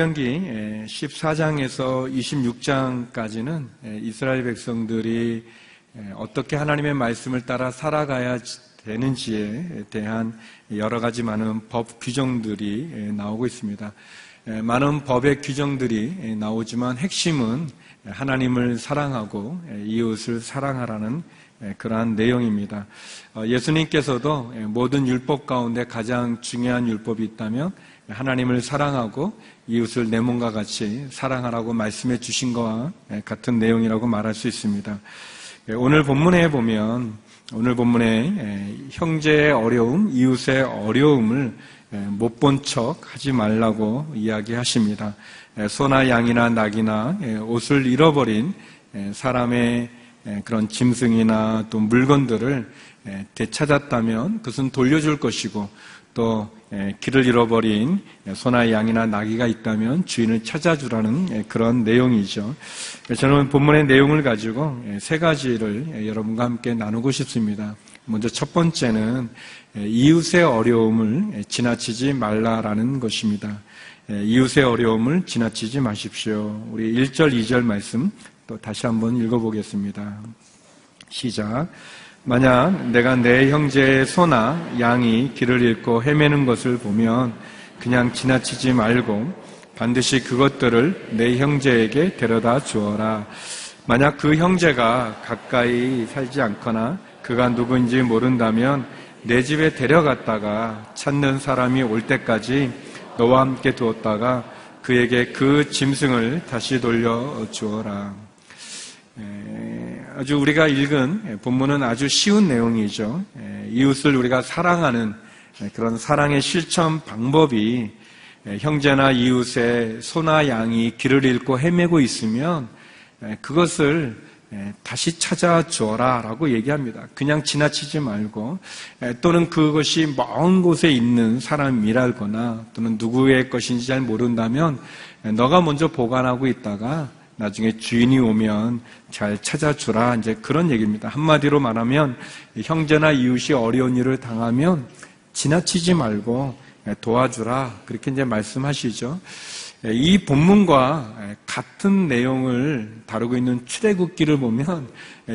신명기 14장에서 26장까지는 이스라엘 백성들이 어떻게 하나님의 말씀을 따라 살아가야 되는지에 대한 여러 가지 많은 법 규정들이 나오고 있습니다. 많은 법의 규정들이 나오지만 핵심은 하나님을 사랑하고 이웃을 사랑하라는 그러한 내용입니다. 어, 예수님께서도 모든 율법 가운데 가장 중요한 율법이 있다면 하나님을 사랑하고 이웃을 내 몸과 같이 사랑하라고 말씀해 주신 것과 같은 내용이라고 말할 수 있습니다. 오늘 본문에 보면 오늘 본문에 형제의 어려움, 이웃의 어려움을 못 본 척 하지 말라고 이야기하십니다. 소나 양이나 낙이나 옷을 잃어버린 사람의 그런 짐승이나 또 물건들을 되찾았다면 그것은 돌려줄 것이고 또 길을 잃어버린 소나 양이나 나귀가 있다면 주인을 찾아주라는 그런 내용이죠. 저는 본문의 내용을 가지고 세 가지를 여러분과 함께 나누고 싶습니다. 먼저 첫 번째는 이웃의 어려움을 지나치지 말라라는 것입니다. 이웃의 어려움을 지나치지 마십시오. 우리 1절, 2절 말씀 또 다시 한번 읽어보겠습니다. 시작. 만약 내가 내 형제의 소나 양이 길을 잃고 헤매는 것을 보면 그냥 지나치지 말고 반드시 그것들을 내 형제에게 데려다 주어라. 만약 그 형제가 가까이 살지 않거나 그가 누구인지 모른다면 내 집에 데려갔다가 찾는 사람이 올 때까지 너와 함께 두었다가 그에게 그 짐승을 다시 돌려 주어라. 아주 우리가 읽은 본문은 아주 쉬운 내용이죠. 이웃을 우리가 사랑하는 그런 사랑의 실천 방법이 형제나 이웃의 소나 양이 길을 잃고 헤매고 있으면 그것을 다시 찾아 주어라 라고 얘기합니다. 그냥 지나치지 말고 또는 그것이 먼 곳에 있는 사람이라거나 또는 누구의 것인지 잘 모른다면 너가 먼저 보관하고 있다가 나중에 주인이 오면 잘 찾아주라. 이제 그런 얘기입니다. 한마디로 말하면 형제나 이웃이 어려운 일을 당하면 지나치지 말고 도와주라. 그렇게 이제 말씀하시죠. 이 본문과 같은 내용을 다루고 있는 출애굽기를 보면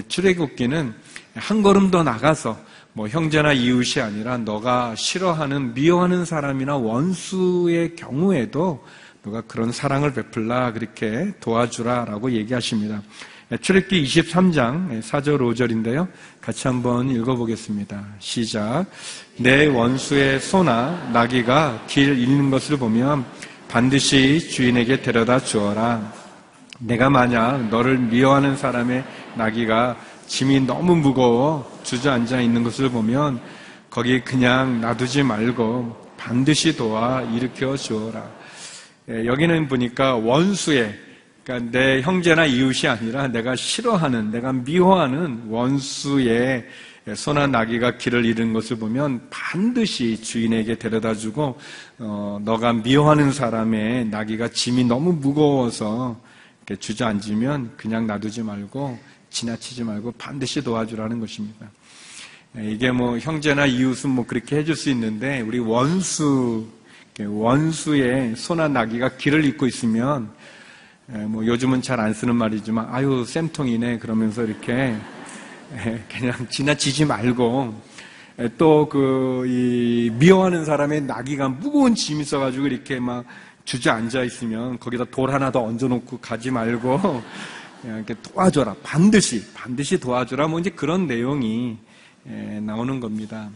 출애굽기는 한 걸음 더 나가서 뭐 형제나 이웃이 아니라 너가 싫어하는 미워하는 사람이나 원수의 경우에도 누가 그런 사랑을 베풀라 그렇게 도와주라라고 얘기하십니다. 출애기 23장 4절 5절인데요. 같이 한번 읽어보겠습니다. 시작. 내 원수의 소나 나귀가 길 잃는 것을 보면 반드시 주인에게 데려다 주어라. 내가 만약 너를 미워하는 사람의 나귀가 짐이 너무 무거워 주저앉아 있는 것을 보면 거기 그냥 놔두지 말고 반드시 도와 일으켜 주어라. 예, 여기는 보니까 원수의 그러니까 내 형제나 이웃이 아니라 내가 싫어하는 내가 미워하는 원수의 소나 나귀가 길을 잃은 것을 보면 반드시 주인에게 데려다주고 어, 너가 미워하는 사람의 나귀가 짐이 너무 무거워서 주저앉으면 그냥 놔두지 말고 지나치지 말고 반드시 도와주라는 것입니다. 예, 이게 뭐 형제나 이웃은 뭐 그렇게 해줄 수 있는데 우리 원수 원수의 소나 나귀가 길을 잃고 있으면 뭐 요즘은 잘 안 쓰는 말이지만 아유 쌤통이네 그러면서 이렇게 그냥 지나치지 말고 또그 미워하는 사람의 나귀가 무거운 짐 있어가지고 이렇게 막 주저앉아 있으면 거기다 돌 하나 더 얹어놓고 가지 말고 이렇게 도와줘라 반드시 반드시 도와줘라 뭐 이제 그런 내용이 나오는 겁니다.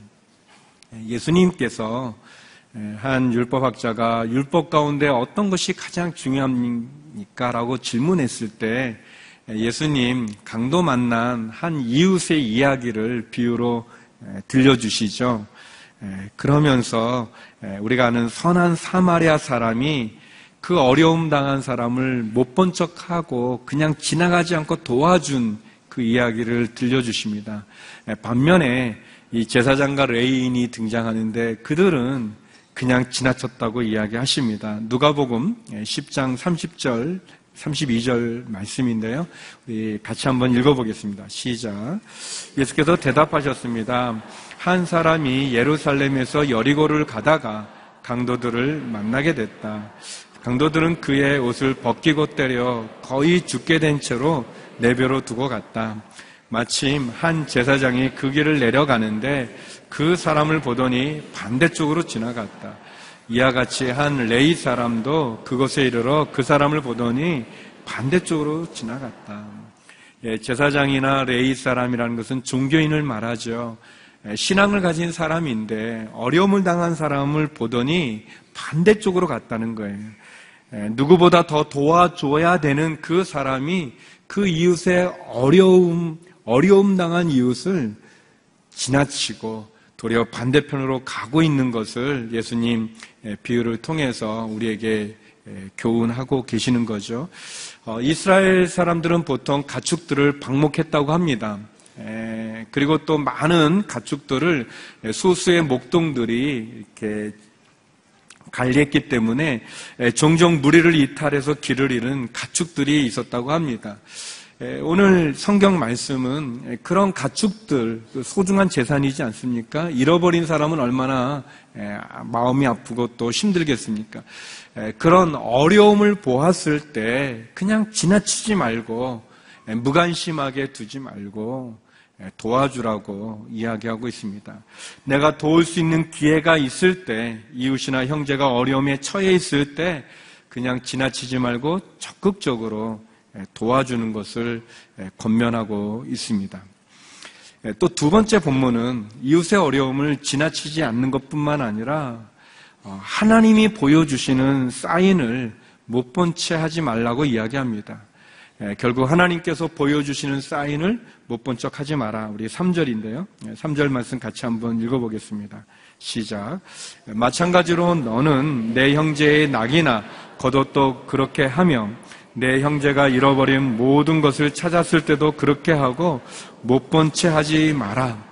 예수님께서 한 율법학자가 율법 가운데 어떤 것이 가장 중요합니까? 라고 질문했을 때 예수님 강도 만난 한 이웃의 이야기를 비유로 들려주시죠. 그러면서 우리가 아는 선한 사마리아 사람이 그 어려움 당한 사람을 못 본 척하고 그냥 지나가지 않고 도와준 그 이야기를 들려주십니다. 반면에 이 제사장과 레인이 등장하는데 그들은 그냥 지나쳤다고 이야기하십니다. 누가복음 10장 30절 32절 말씀인데요. 우리 같이 한번 읽어보겠습니다. 시작. 예수께서 대답하셨습니다. 한 사람이 예루살렘에서 여리고를 가다가 강도들을 만나게 됐다. 강도들은 그의 옷을 벗기고 때려 거의 죽게 된 채로 내버려 두고 갔다. 마침 한 제사장이 그 길을 내려가는데 그 사람을 보더니 반대쪽으로 지나갔다. 이와 같이 한 레이 사람도 그곳에 이르러 그 사람을 보더니 반대쪽으로 지나갔다. 예, 제사장이나 레이 사람이라는 것은 종교인을 말하죠. 예, 신앙을 가진 사람인데 어려움을 당한 사람을 보더니 반대쪽으로 갔다는 거예요. 예, 누구보다 더 도와줘야 되는 그 사람이 그 이웃의 어려움, 어려움 당한 이웃을 지나치고 도리어 반대편으로 가고 있는 것을 예수님 비유를 통해서 우리에게 교훈하고 계시는 거죠. 어, 이스라엘 사람들은 보통 가축들을 방목했다고 합니다. 그리고 또 많은 가축들을 소수의 목동들이 이렇게 관리했기 때문에 종종 무리를 이탈해서 길을 잃은 가축들이 있었다고 합니다. 오늘 성경 말씀은 그런 가축들, 그 소중한 재산이지 않습니까? 잃어버린 사람은 얼마나 마음이 아프고 또 힘들겠습니까? 그런 어려움을 보았을 때 그냥 지나치지 말고 무관심하게 두지 말고 도와주라고 이야기하고 있습니다. 내가 도울 수 있는 기회가 있을 때, 이웃이나 형제가 어려움에 처해 있을 때, 그냥 지나치지 말고 적극적으로 도와주는 것을 권면하고 있습니다. 또 두 번째 본문은 이웃의 어려움을 지나치지 않는 것뿐만 아니라 어, 하나님이 보여주시는 사인을 못 본 채 하지 말라고 이야기합니다. 결국 하나님께서 보여주시는 사인을 못 본 척 하지 마라. 우리 3절인데요. 3절 말씀 같이 한번 읽어보겠습니다. 시작. 마찬가지로 너는 내 형제의 낙이나 겉옷도 그렇게 하며 내 형제가 잃어버린 모든 것을 찾았을 때도 그렇게 하고 못 본 채 하지 마라.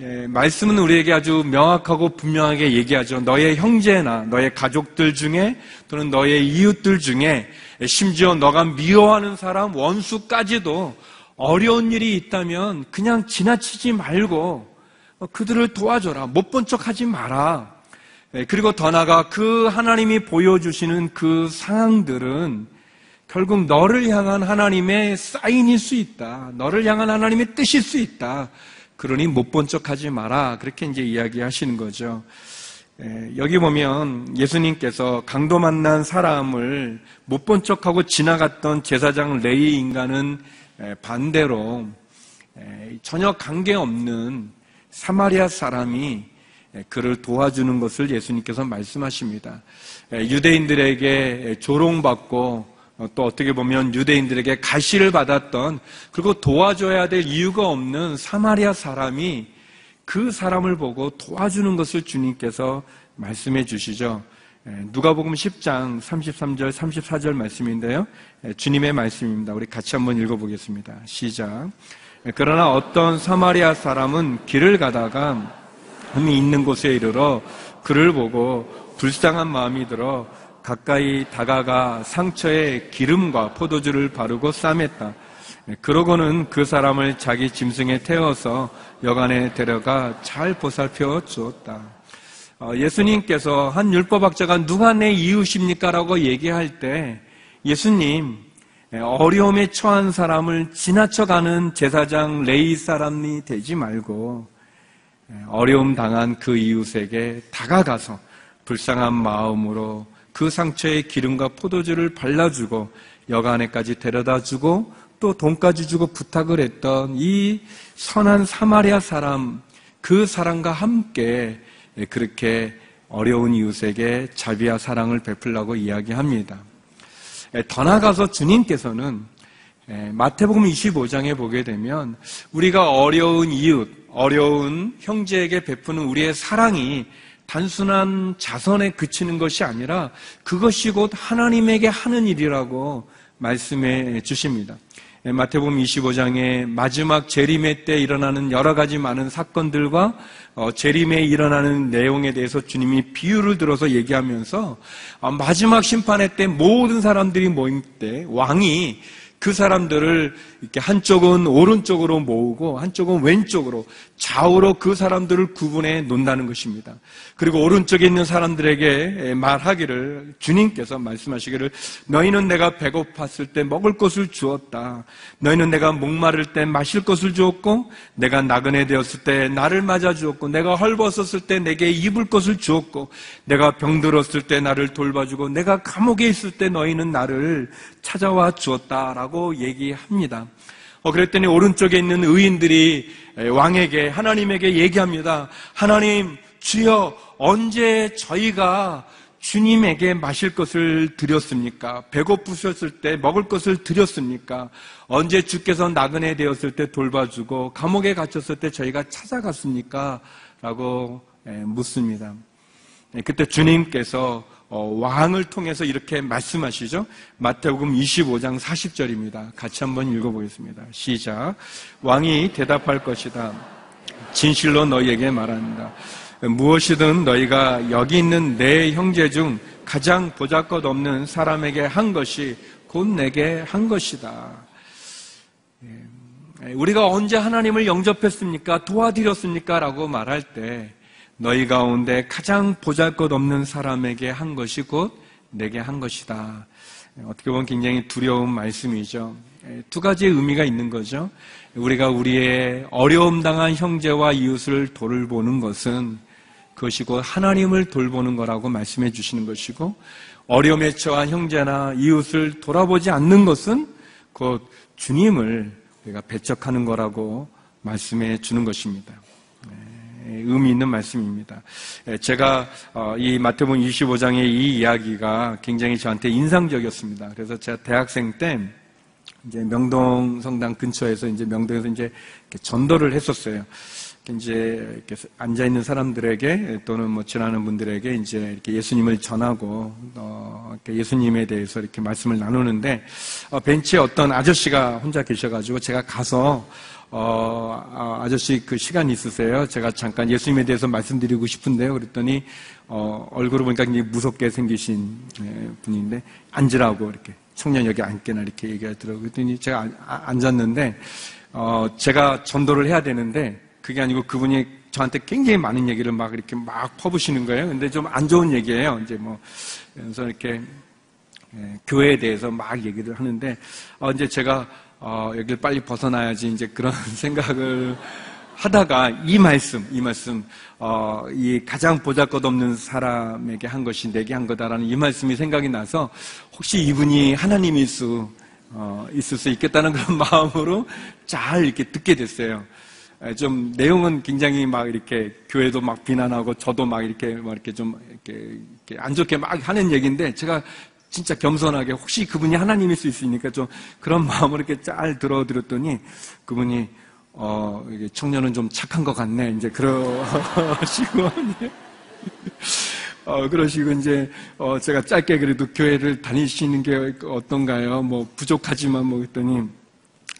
예, 말씀은 우리에게 아주 명확하고 분명하게 얘기하죠. 너의 형제나 너의 가족들 중에 또는 너의 이웃들 중에 심지어 너가 미워하는 사람 원수까지도 어려운 일이 있다면 그냥 지나치지 말고 그들을 도와줘라. 못 본 척 하지 마라. 예, 그리고 더 나아가 그 하나님이 보여주시는 그 상황들은 결국 너를 향한 하나님의 사인일 수 있다. 너를 향한 하나님의 뜻일 수 있다. 그러니 못 본 척 하지 마라. 그렇게 이제 이야기하시는 거죠. 여기 보면 예수님께서 강도 만난 사람을 못 본 척하고 지나갔던 제사장 레이 인간은 반대로 전혀 관계없는 사마리아 사람이 그를 도와주는 것을 예수님께서 말씀하십니다. 유대인들에게 조롱받고 어, 또 어떻게 보면 유대인들에게 가시를 받았던 그리고 도와줘야 될 이유가 없는 사마리아 사람이 그 사람을 보고 도와주는 것을 주님께서 말씀해 주시죠. 누가복음 10장 33절 34절 말씀인데요. 주님의 말씀입니다. 우리 같이 한번 읽어 보겠습니다. 시작. 그러나 어떤 사마리아 사람은 길을 가다가 흠이 있는 곳에 이르러 그를 보고 불쌍한 마음이 들어 가까이 다가가 상처에 기름과 포도주를 바르고 싸맸다. 그러고는 그 사람을 자기 짐승에 태워서 여간에 데려가 잘 보살펴 주었다. 어, 예수님께서 한 율법학자가 누가 내 이웃입니까? 라고 얘기할 때 예수님 어려움에 처한 사람을 지나쳐가는 제사장 레이 사람이 되지 말고 어려움 당한 그 이웃에게 다가가서 불쌍한 마음으로 그 상처에 기름과 포도주를 발라주고 여간에까지 데려다주고 또 돈까지 주고 부탁을 했던 이 선한 사마리아 사람 그 사람과 함께 그렇게 어려운 이웃에게 자비와 사랑을 베풀라고 이야기합니다. 더 나아가서 주님께서는 마태복음 25장에 보게 되면 우리가 어려운 이웃, 어려운 형제에게 베푸는 우리의 사랑이 단순한 자선에 그치는 것이 아니라 그것이 곧 하나님에게 하는 일이라고 말씀해 주십니다. 예, 마태복음 25장의 마지막 재림의 때 일어나는 여러 가지 많은 사건들과 어, 재림에 일어나는 내용에 대해서 주님이 비유를 들어서 얘기하면서 어, 마지막 심판의 때 모든 사람들이 모임 때 왕이 그 사람들을 이렇게 한쪽은 오른쪽으로 모으고 한쪽은 왼쪽으로 좌우로 그 사람들을 구분해 놓는다는 것입니다. 그리고 오른쪽에 있는 사람들에게 말하기를 주님께서 말씀하시기를 너희는 내가 배고팠을 때 먹을 것을 주었다. 너희는 내가 목마를 때 마실 것을 주었고 내가 나그네 되었을 때 나를 맞아 주었고 내가 헐벗었을 때 내게 입을 것을 주었고 내가 병들었을 때 나를 돌봐주고 내가 감옥에 있을 때 너희는 나를 찾아와 주었다라고 얘기합니다. 어, 그랬더니 오른쪽에 있는 의인들이 왕에게 하나님에게 얘기합니다. 하나님 주여 언제 저희가 주님에게 마실 것을 드렸습니까? 배고프셨을 때 먹을 것을 드렸습니까? 언제 주께서 나그네 되었을 때 돌봐주고 감옥에 갇혔을 때 저희가 찾아갔습니까? 라고 묻습니다. 그때 주님께서 어, 왕을 통해서 이렇게 말씀하시죠. 마태복음 25장 40절입니다. 같이 한번 읽어보겠습니다. 시작. 왕이 대답할 것이다. 진실로 너희에게 말한다. 무엇이든 너희가 여기 있는 내 형제 중 가장 보잘것 없는 사람에게 한 것이 곧 내게 한 것이다. 예. 우리가 언제 하나님을 영접했습니까? 도와드렸습니까? 라고 말할 때 너희 가운데 가장 보잘것없는 사람에게 한 것이 곧 내게 한 것이다. 어떻게 보면 굉장히 두려운 말씀이죠. 두 가지의 의미가 있는 거죠. 우리가 우리의 어려움 당한 형제와 이웃을 돌보는 것은 그것이 곧 하나님을 돌보는 거라고 말씀해 주시는 것이고 어려움에 처한 형제나 이웃을 돌아보지 않는 것은 곧 주님을 우리가 배척하는 거라고 말씀해 주는 것입니다. 의미 있는 말씀입니다. 제가 어, 이 마태복음 25장의 이 이야기가 굉장히 저한테 인상적이었습니다. 그래서 제가 대학생 때 이제 명동 성당 근처에서 이제 명동에서 이제 전도를 했었어요. 이제 이렇게 앉아 있는 사람들에게 또는 뭐 지나는 분들에게 이제 이렇게 예수님을 전하고 어, 예수님에 대해서 이렇게 말씀을 나누는데 어, 벤치에 어떤 아저씨가 혼자 계셔가지고 제가 가서 어, 아, 저씨 그 시간 있으세요? 제가 잠깐 예수님에 대해서 말씀드리고 싶은데요. 그랬더니 어, 얼굴을 보니까 굉장히 무섭게 생기신 예, 분인데 앉으라고 이렇게 청년 여기 앉게나 이렇게 얘기하더라고요. 그랬더니 제가 아, 앉았는데 어, 제가 전도를 해야 되는데 그게 아니고 그분이 저한테 굉장히 많은 얘기를 막 이렇게 막 퍼부시는 거예요. 근데 좀 안 좋은 얘기예요. 이제 뭐 그래서 이렇게 예, 교회에 대해서 막 얘기를 하는데 어, 이제 제가 어, 여기를 빨리 벗어나야지 이제 그런 생각을 하다가 이 말씀, 이 말씀, 어, 이 가장 보잘것없는 사람에게 한 것이 내게 한 거다라는 이 말씀이 생각이 나서 혹시 이분이 하나님일 수 어, 있을 수 있겠다는 그런 마음으로 잘 이렇게 듣게 됐어요. 좀 내용은 굉장히 막 이렇게 교회도 막 비난하고 저도 막 이렇게 막 이렇게 좀 이렇게, 이렇게 안 좋게 막 하는 얘기인데 제가 진짜 겸손하게 혹시 그분이 하나님일 수 있으니까 좀 그런 마음으로 이렇게 잘 들어드렸더니 그분이 어, 청년은 좀 착한 것 같네. 이제 그러시고, 어, 그러시고, 이제, 어, 제가 짧게 그래도 교회를 다니시는 게 어떤가요? 뭐, 부족하지만 뭐, 했더니,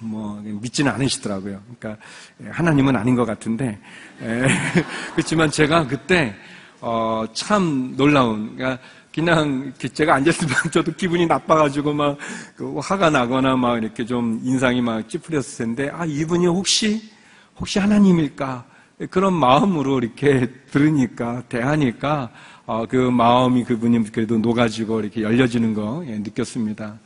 뭐, 믿지는 않으시더라고요. 그러니까, 하나님은 아닌 것 같은데, 에, 그렇지만 제가 그때, 어, 참 놀라운, 그러니까, 그냥 제가 앉았으면 저도 기분이 나빠가지고 막그 화가 나거나 막 이렇게 좀 인상이 막 찌푸렸을 텐데 아 이분이 혹시 혹시 하나님일까 그런 마음으로 이렇게 들으니까 대하니까 어, 그 마음이 그분이 그래도 녹아지고 이렇게 열려지는 거 예, 느꼈습니다.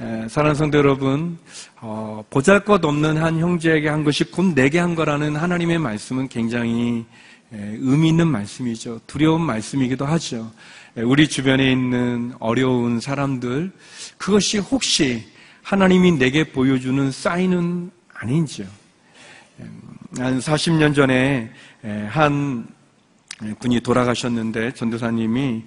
에, 사랑하는 성도 여러분, 어, 보잘것없는 한 형제에게 한 것이 곧 내게 한 거라는 하나님의 말씀은 굉장히 에, 의미 있는 말씀이죠. 두려운 말씀이기도 하죠. 예, 우리 주변에 있는 어려운 사람들, 그것이 혹시 하나님이 내게 보여주는 사인은 아닌지요. 예, 한 40년 전에 예, 한 분이 돌아가셨는데 전도사님이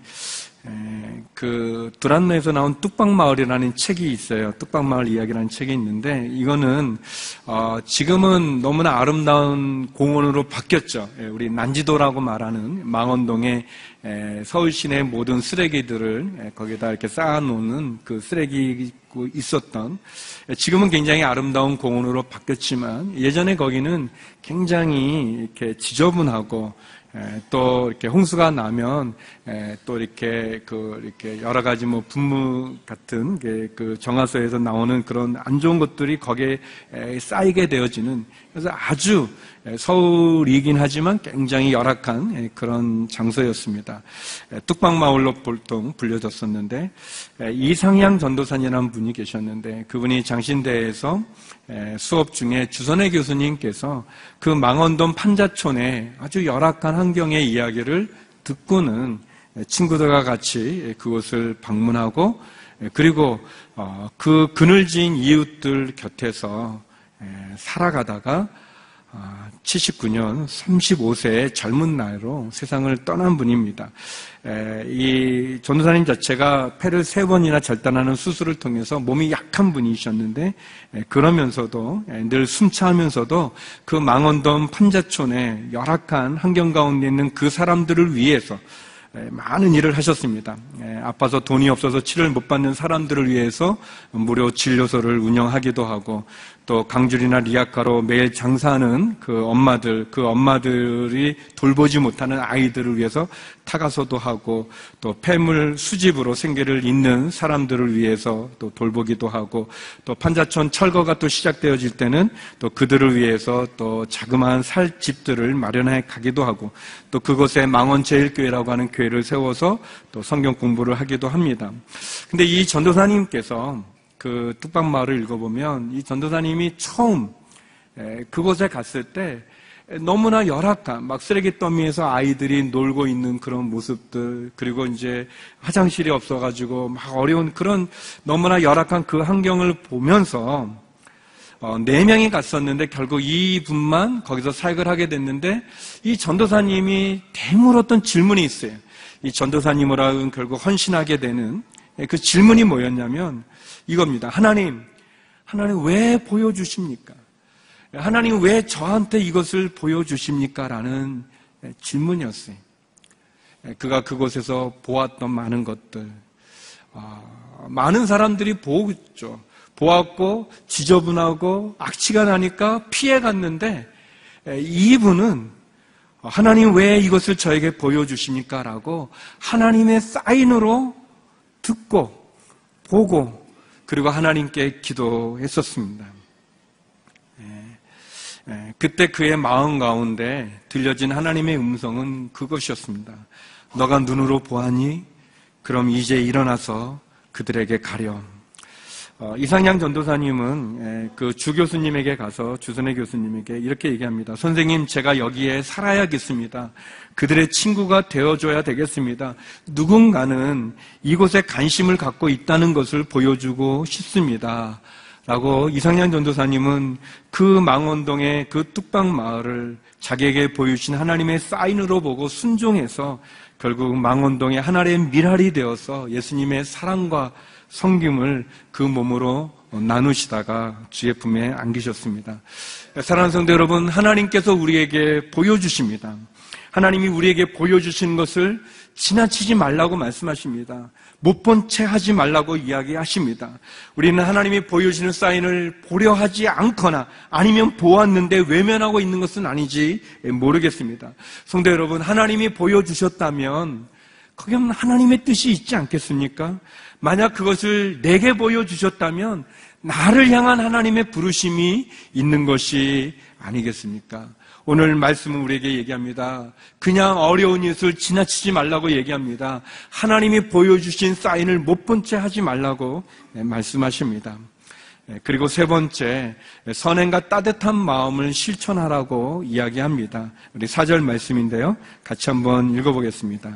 그 두란노에서 나온 뚝방마을이라는 책이 있어요. 뚝방마을 이야기라는 책이 있는데 이거는 어 지금은 너무나 아름다운 공원으로 바뀌었죠. 우리 난지도라고 말하는 망원동에 서울 시내 모든 쓰레기들을 거기다 이렇게 쌓아놓는 그 쓰레기 있었던 지금은 굉장히 아름다운 공원으로 바뀌었지만 예전에 거기는 굉장히 이렇게 지저분하고 에, 또 이렇게 홍수가 나면 에, 또 이렇게 그 이렇게 여러 가지 뭐 분무 같은 게그 정화소에서 나오는 그런 안 좋은 것들이 거기에 에, 쌓이게 되어지는 그래서 아주 에, 서울이긴 하지만 굉장히 열악한 에, 그런 장소였습니다. 에, 뚝방마을로 보통 불려졌었는데 에, 이상향 전도사님이라는 분이 계셨는데 그분이 장신대에서 에, 수업 중에 주선혜 교수님께서 그 망원동 판자촌의 아주 열악한 환경의 이야기를 듣고는 친구들과 같이 그곳을 방문하고 그리고 어, 그 그늘진 이웃들 곁에서 살아가다가 79년 35세의 젊은 나이로 세상을 떠난 분입니다. 이 전도사님 자체가 폐를 세 번이나 절단하는 수술을 통해서 몸이 약한 분이셨는데 그러면서도 늘 숨차하면서도 그 망원동 판자촌의 열악한 환경 가운데 있는 그 사람들을 위해서 많은 일을 하셨습니다. 아파서 돈이 없어서 치료를 못 받는 사람들을 위해서 무료 진료소를 운영하기도 하고 또 강줄이나 리아카로 매일 장사하는 그 엄마들, 그 엄마들이 돌보지 못하는 아이들을 위해서 타가서도 하고 또 폐물 수집으로 생계를 잇는 사람들을 위해서 또 돌보기도 하고 또 판자촌 철거가 또 시작되어질 때는 또 그들을 위해서 또 자그마한 살 집들을 마련해 가기도 하고 또 그곳에 망원제일교회라고 하는 교회를 세워서 또 성경 공부를 하기도 합니다. 근데 이 전도사님께서 그 뚝방마을을 읽어보면 이 전도사님이 처음 그곳에 갔을 때 너무나 열악한 막 쓰레기 더미에서 아이들이 놀고 있는 그런 모습들 그리고 이제 화장실이 없어가지고 막 어려운 그런 너무나 열악한 그 환경을 보면서 어, 네 명이 갔었는데 결국 이 분만 거기서 사역을 하게 됐는데 이 전도사님이 대물었던 질문이 있어요. 이 전도사님으로는 결국 헌신하게 되는 그 질문이 뭐였냐면 이겁니다. 하나님, 하나님 왜 보여주십니까? 하나님 왜 저한테 이것을 보여주십니까? 라는 질문이었어요. 그가 그곳에서 보았던 많은 것들. 아, 많은 사람들이 보았죠. 보았고, 지저분하고, 악취가 나니까 피해 갔는데, 이분은 하나님 왜 이것을 저에게 보여주십니까? 라고 하나님의 사인으로 듣고, 보고, 그리고 하나님께 기도했었습니다. 예, 예, 그때 그의 마음 가운데 들려진 하나님의 음성은 그것이었습니다. 너가 눈으로 보았니? 그럼 이제 일어나서 그들에게 가렴. 어, 이상양 전도사님은 예, 그 주 교수님에게 가서 주선의 교수님에게 이렇게 얘기합니다. 선생님, 제가 여기에 살아야겠습니다. 그들의 친구가 되어줘야 되겠습니다. 누군가는 이곳에 관심을 갖고 있다는 것을 보여주고 싶습니다. 라고 이상양 전도사님은 그 망원동의 그 뚝방 마을을 자기에게 보여주신 하나님의 사인으로 보고 순종해서 결국 망원동의 하나의 미랄이 되어서 예수님의 사랑과 성김을 그 몸으로 나누시다가 주의 품에 안기셨습니다. 사랑하는 성도 여러분, 하나님께서 우리에게 보여주십니다. 하나님이 우리에게 보여주신 것을 지나치지 말라고 말씀하십니다. 못 본 채 하지 말라고 이야기하십니다. 우리는 하나님이 보여주는 사인을 보려 하지 않거나 아니면 보았는데 외면하고 있는 것은 아니지 모르겠습니다. 성도 여러분, 하나님이 보여주셨다면 거기는 하나님의 뜻이 있지 않겠습니까? 만약 그것을 내게 보여주셨다면 나를 향한 하나님의 부르심이 있는 것이 아니겠습니까? 오늘 말씀은 우리에게 얘기합니다. 그냥 어려운 일을 지나치지 말라고 얘기합니다. 하나님이 보여주신 사인을 못 본 채 하지 말라고 말씀하십니다. 그리고 세 번째, 선행과 따뜻한 마음을 실천하라고 이야기합니다. 우리 사절 말씀인데요. 같이 한번 읽어보겠습니다.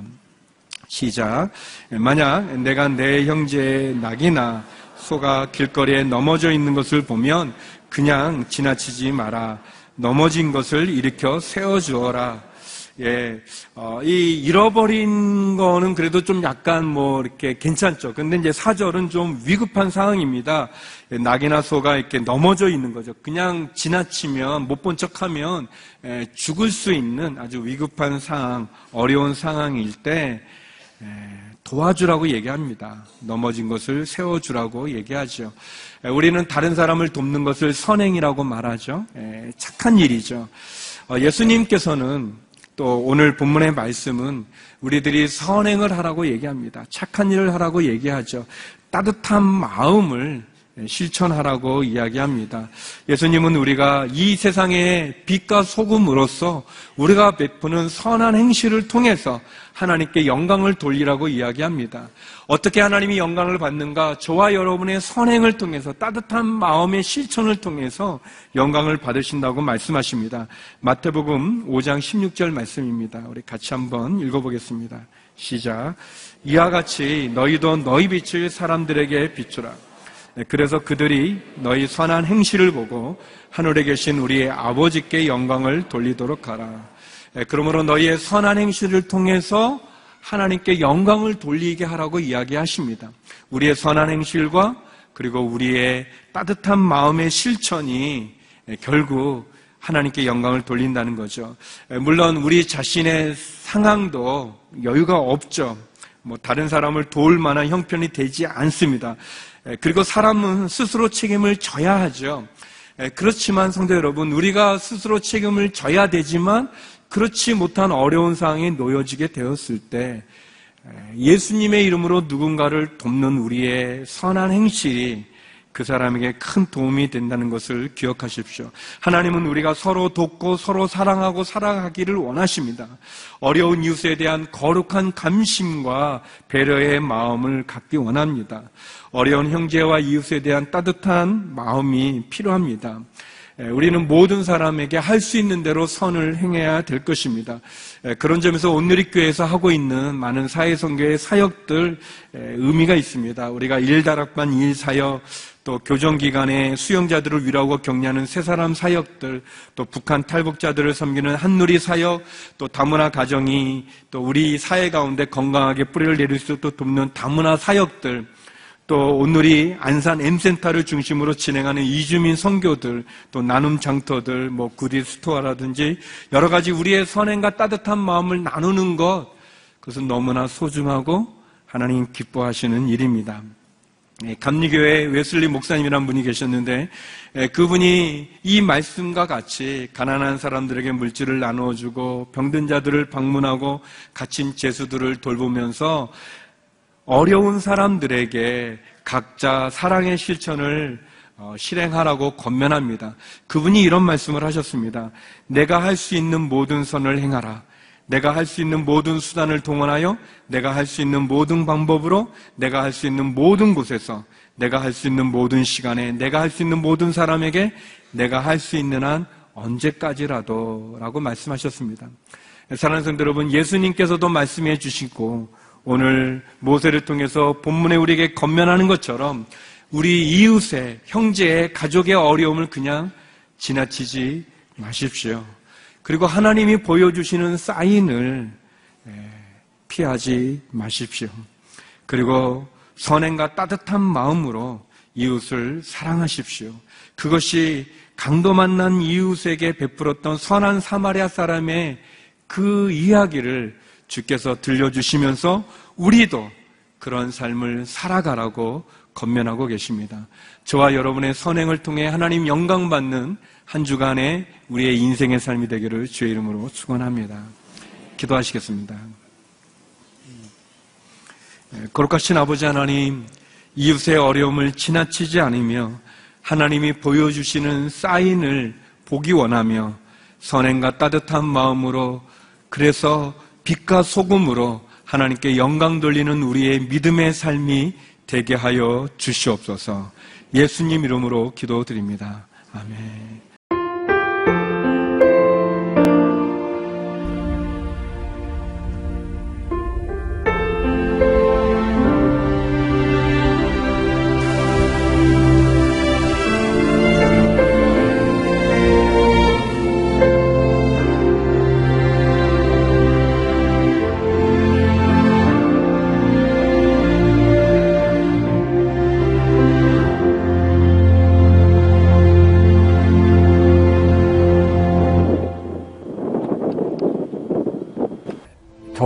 시작. 만약 내가 내 형제의 낙이나 소가 길거리에 넘어져 있는 것을 보면 그냥 지나치지 마라. 넘어진 것을 일으켜 세워주어라. 예, 어, 이 잃어버린 거는 그래도 좀 약간 뭐 이렇게 괜찮죠. 근데 이제 사절은 좀 위급한 상황입니다. 예, 낙이나 소가 이렇게 넘어져 있는 거죠. 그냥 지나치면 못 본 척하면 예, 죽을 수 있는 아주 위급한 상황, 어려운 상황일 때 예, 도와주라고 얘기합니다. 넘어진 것을 세워주라고 얘기하죠. 예, 우리는 다른 사람을 돕는 것을 선행이라고 말하죠. 예, 착한 일이죠. 어, 예수님께서는 또 오늘 본문의 말씀은 우리들이 선행을 하라고 얘기합니다. 착한 일을 하라고 얘기하죠. 따뜻한 마음을 실천하라고 이야기합니다. 예수님은 우리가 이 세상의 빛과 소금으로서 우리가 베푸는 선한 행실을 통해서 하나님께 영광을 돌리라고 이야기합니다. 어떻게 하나님이 영광을 받는가? 저와 여러분의 선행을 통해서 따뜻한 마음의 실천을 통해서 영광을 받으신다고 말씀하십니다. 마태복음 5장 16절 말씀입니다. 우리 같이 한번 읽어보겠습니다. 시작. 이와 같이 너희도 너희 빛을 사람들에게 비추라. 네, 그래서 그들이 너희 선한 행실을 보고 하늘에 계신 우리의 아버지께 영광을 돌리도록 하라. 네, 그러므로 너희의 선한 행실을 통해서 하나님께 영광을 돌리게 하라고 이야기하십니다. 우리의 선한 행실과 그리고 우리의 따뜻한 마음의 실천이 네, 결국 하나님께 영광을 돌린다는 거죠. 물론 우리 자신의 상황도 여유가 없죠. 뭐 다른 사람을 도울 만한 형편이 되지 않습니다. 그리고 사람은 스스로 책임을 져야 하죠. 그렇지만 성도 여러분, 우리가 스스로 책임을 져야 되지만 그렇지 못한 어려운 상황에 놓여지게 되었을 때 예수님의 이름으로 누군가를 돕는 우리의 선한 행실이 그 사람에게 큰 도움이 된다는 것을 기억하십시오. 하나님은 우리가 서로 돕고 서로 사랑하고 사랑하기를 원하십니다. 어려운 이웃에 대한 거룩한 감심과 배려의 마음을 갖기 원합니다. 어려운 형제와 이웃에 대한 따뜻한 마음이 필요합니다. 우리는 모든 사람에게 할 수 있는 대로 선을 행해야 될 것입니다. 그런 점에서 온누리교회에서 하고 있는 많은 사회선교의 사역들 의미가 있습니다. 우리가 일다락반 일사역, 또 교정기관의 수용자들을 위로하고 격려하는 세사람 사역들, 또 북한 탈북자들을 섬기는 한누리 사역, 또 다문화 가정이 또 우리 사회 가운데 건강하게 뿌리를 내릴 수 있도록 돕는 다문화 사역들, 또 오늘이 안산 M센터를 중심으로 진행하는 이주민 선교들, 또 나눔 장터들, 뭐 굿윌 스토어라든지 여러 가지 우리의 선행과 따뜻한 마음을 나누는 것, 그것은 너무나 소중하고 하나님 기뻐하시는 일입니다. 네, 감리교회 웨슬리 목사님이란 분이 계셨는데 예, 그분이 이 말씀과 같이 가난한 사람들에게 물질을 나누어주고 병든 자들을 방문하고 갇힌 죄수들을 돌보면서 어려운 사람들에게 각자 사랑의 실천을 어, 실행하라고 권면합니다. 그분이 이런 말씀을 하셨습니다. 내가 할 수 있는 모든 선을 행하라. 내가 할 수 있는 모든 수단을 동원하여 내가 할 수 있는 모든 방법으로 내가 할 수 있는 모든 곳에서 내가 할 수 있는 모든 시간에 내가 할 수 있는 모든 사람에게 내가 할 수 있는 한 언제까지라도 라고 말씀하셨습니다. 사랑하는 성도 여러분, 예수님께서도 말씀해 주시고 오늘 모세를 통해서 본문에 우리에게 건면하는 것처럼 우리 이웃의 형제의 가족의 어려움을 그냥 지나치지 마십시오. 그리고 하나님이 보여주시는 사인을 예, 피하지 마십시오. 그리고 선행과 따뜻한 마음으로 이웃을 사랑하십시오. 그것이 강도 만난 이웃에게 베풀었던 선한 사마리아 사람의 그 이야기를 주께서 들려주시면서 우리도 그런 삶을 살아가라고 건면하고 계십니다. 저와 여러분의 선행을 통해 하나님 영광 받는 한 주간의 우리의 인생의 삶이 되기를 주의 이름으로 축원합니다. 기도하시겠습니다. 예, 거룩하신 아버지 하나님, 이웃의 어려움을 지나치지 않으며 하나님이 보여주시는 사인을 보기 원하며 선행과 따뜻한 마음으로 그래서 빛과 소금으로 하나님께 영광 돌리는 우리의 믿음의 삶이 되게 하여 주시옵소서. 예수님 이름으로 기도드립니다. 아멘.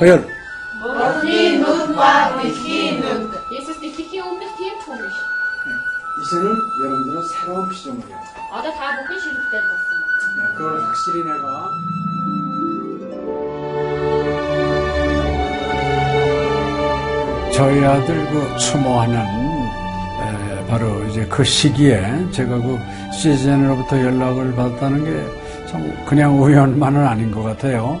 Hier komiş. 이제는 여러분들은 새로운 피조물이야. Ada ta bugün şirketler basın. 그걸 확실히 내가 저희 아들 그 추모하는 에, 바로 이제 그 시기에 제가 그 CGN으로부터 연락을 받았다는 게 참 그냥 우연만은 아닌 것 같아요.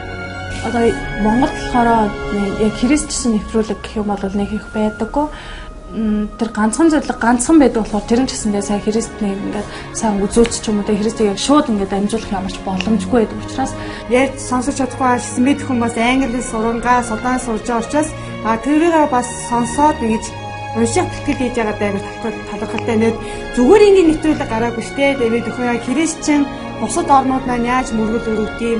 Одоо Монгол болохоор яг христчсэн нэвтрүүлэг гэх юм бол нэг их байдаггүй. Тэр ганцхан зөвлөг ганцхан байдаг болохоор тэр нь ч гэсэндээ сая христнийг ингээд сайн үзүүлч ч юм уу тэ христийг яг шууд ингээд амжуулах ямарч боломжгүй байдаг учраас ярьж сонсож чадахгүй байсан мэд хүмүүс англи сурангаа судаан сурж байгаа учраас а тэрийг бас сонсоод ингэж унших тэтгэл хийж байгаа даа талархалтай нэг зүгээр ингээд нэвтрүүлэг гараагүй штэ тэгээд өхөө христчэн бусад орнууд маань яаж мөргөл өрөвд юм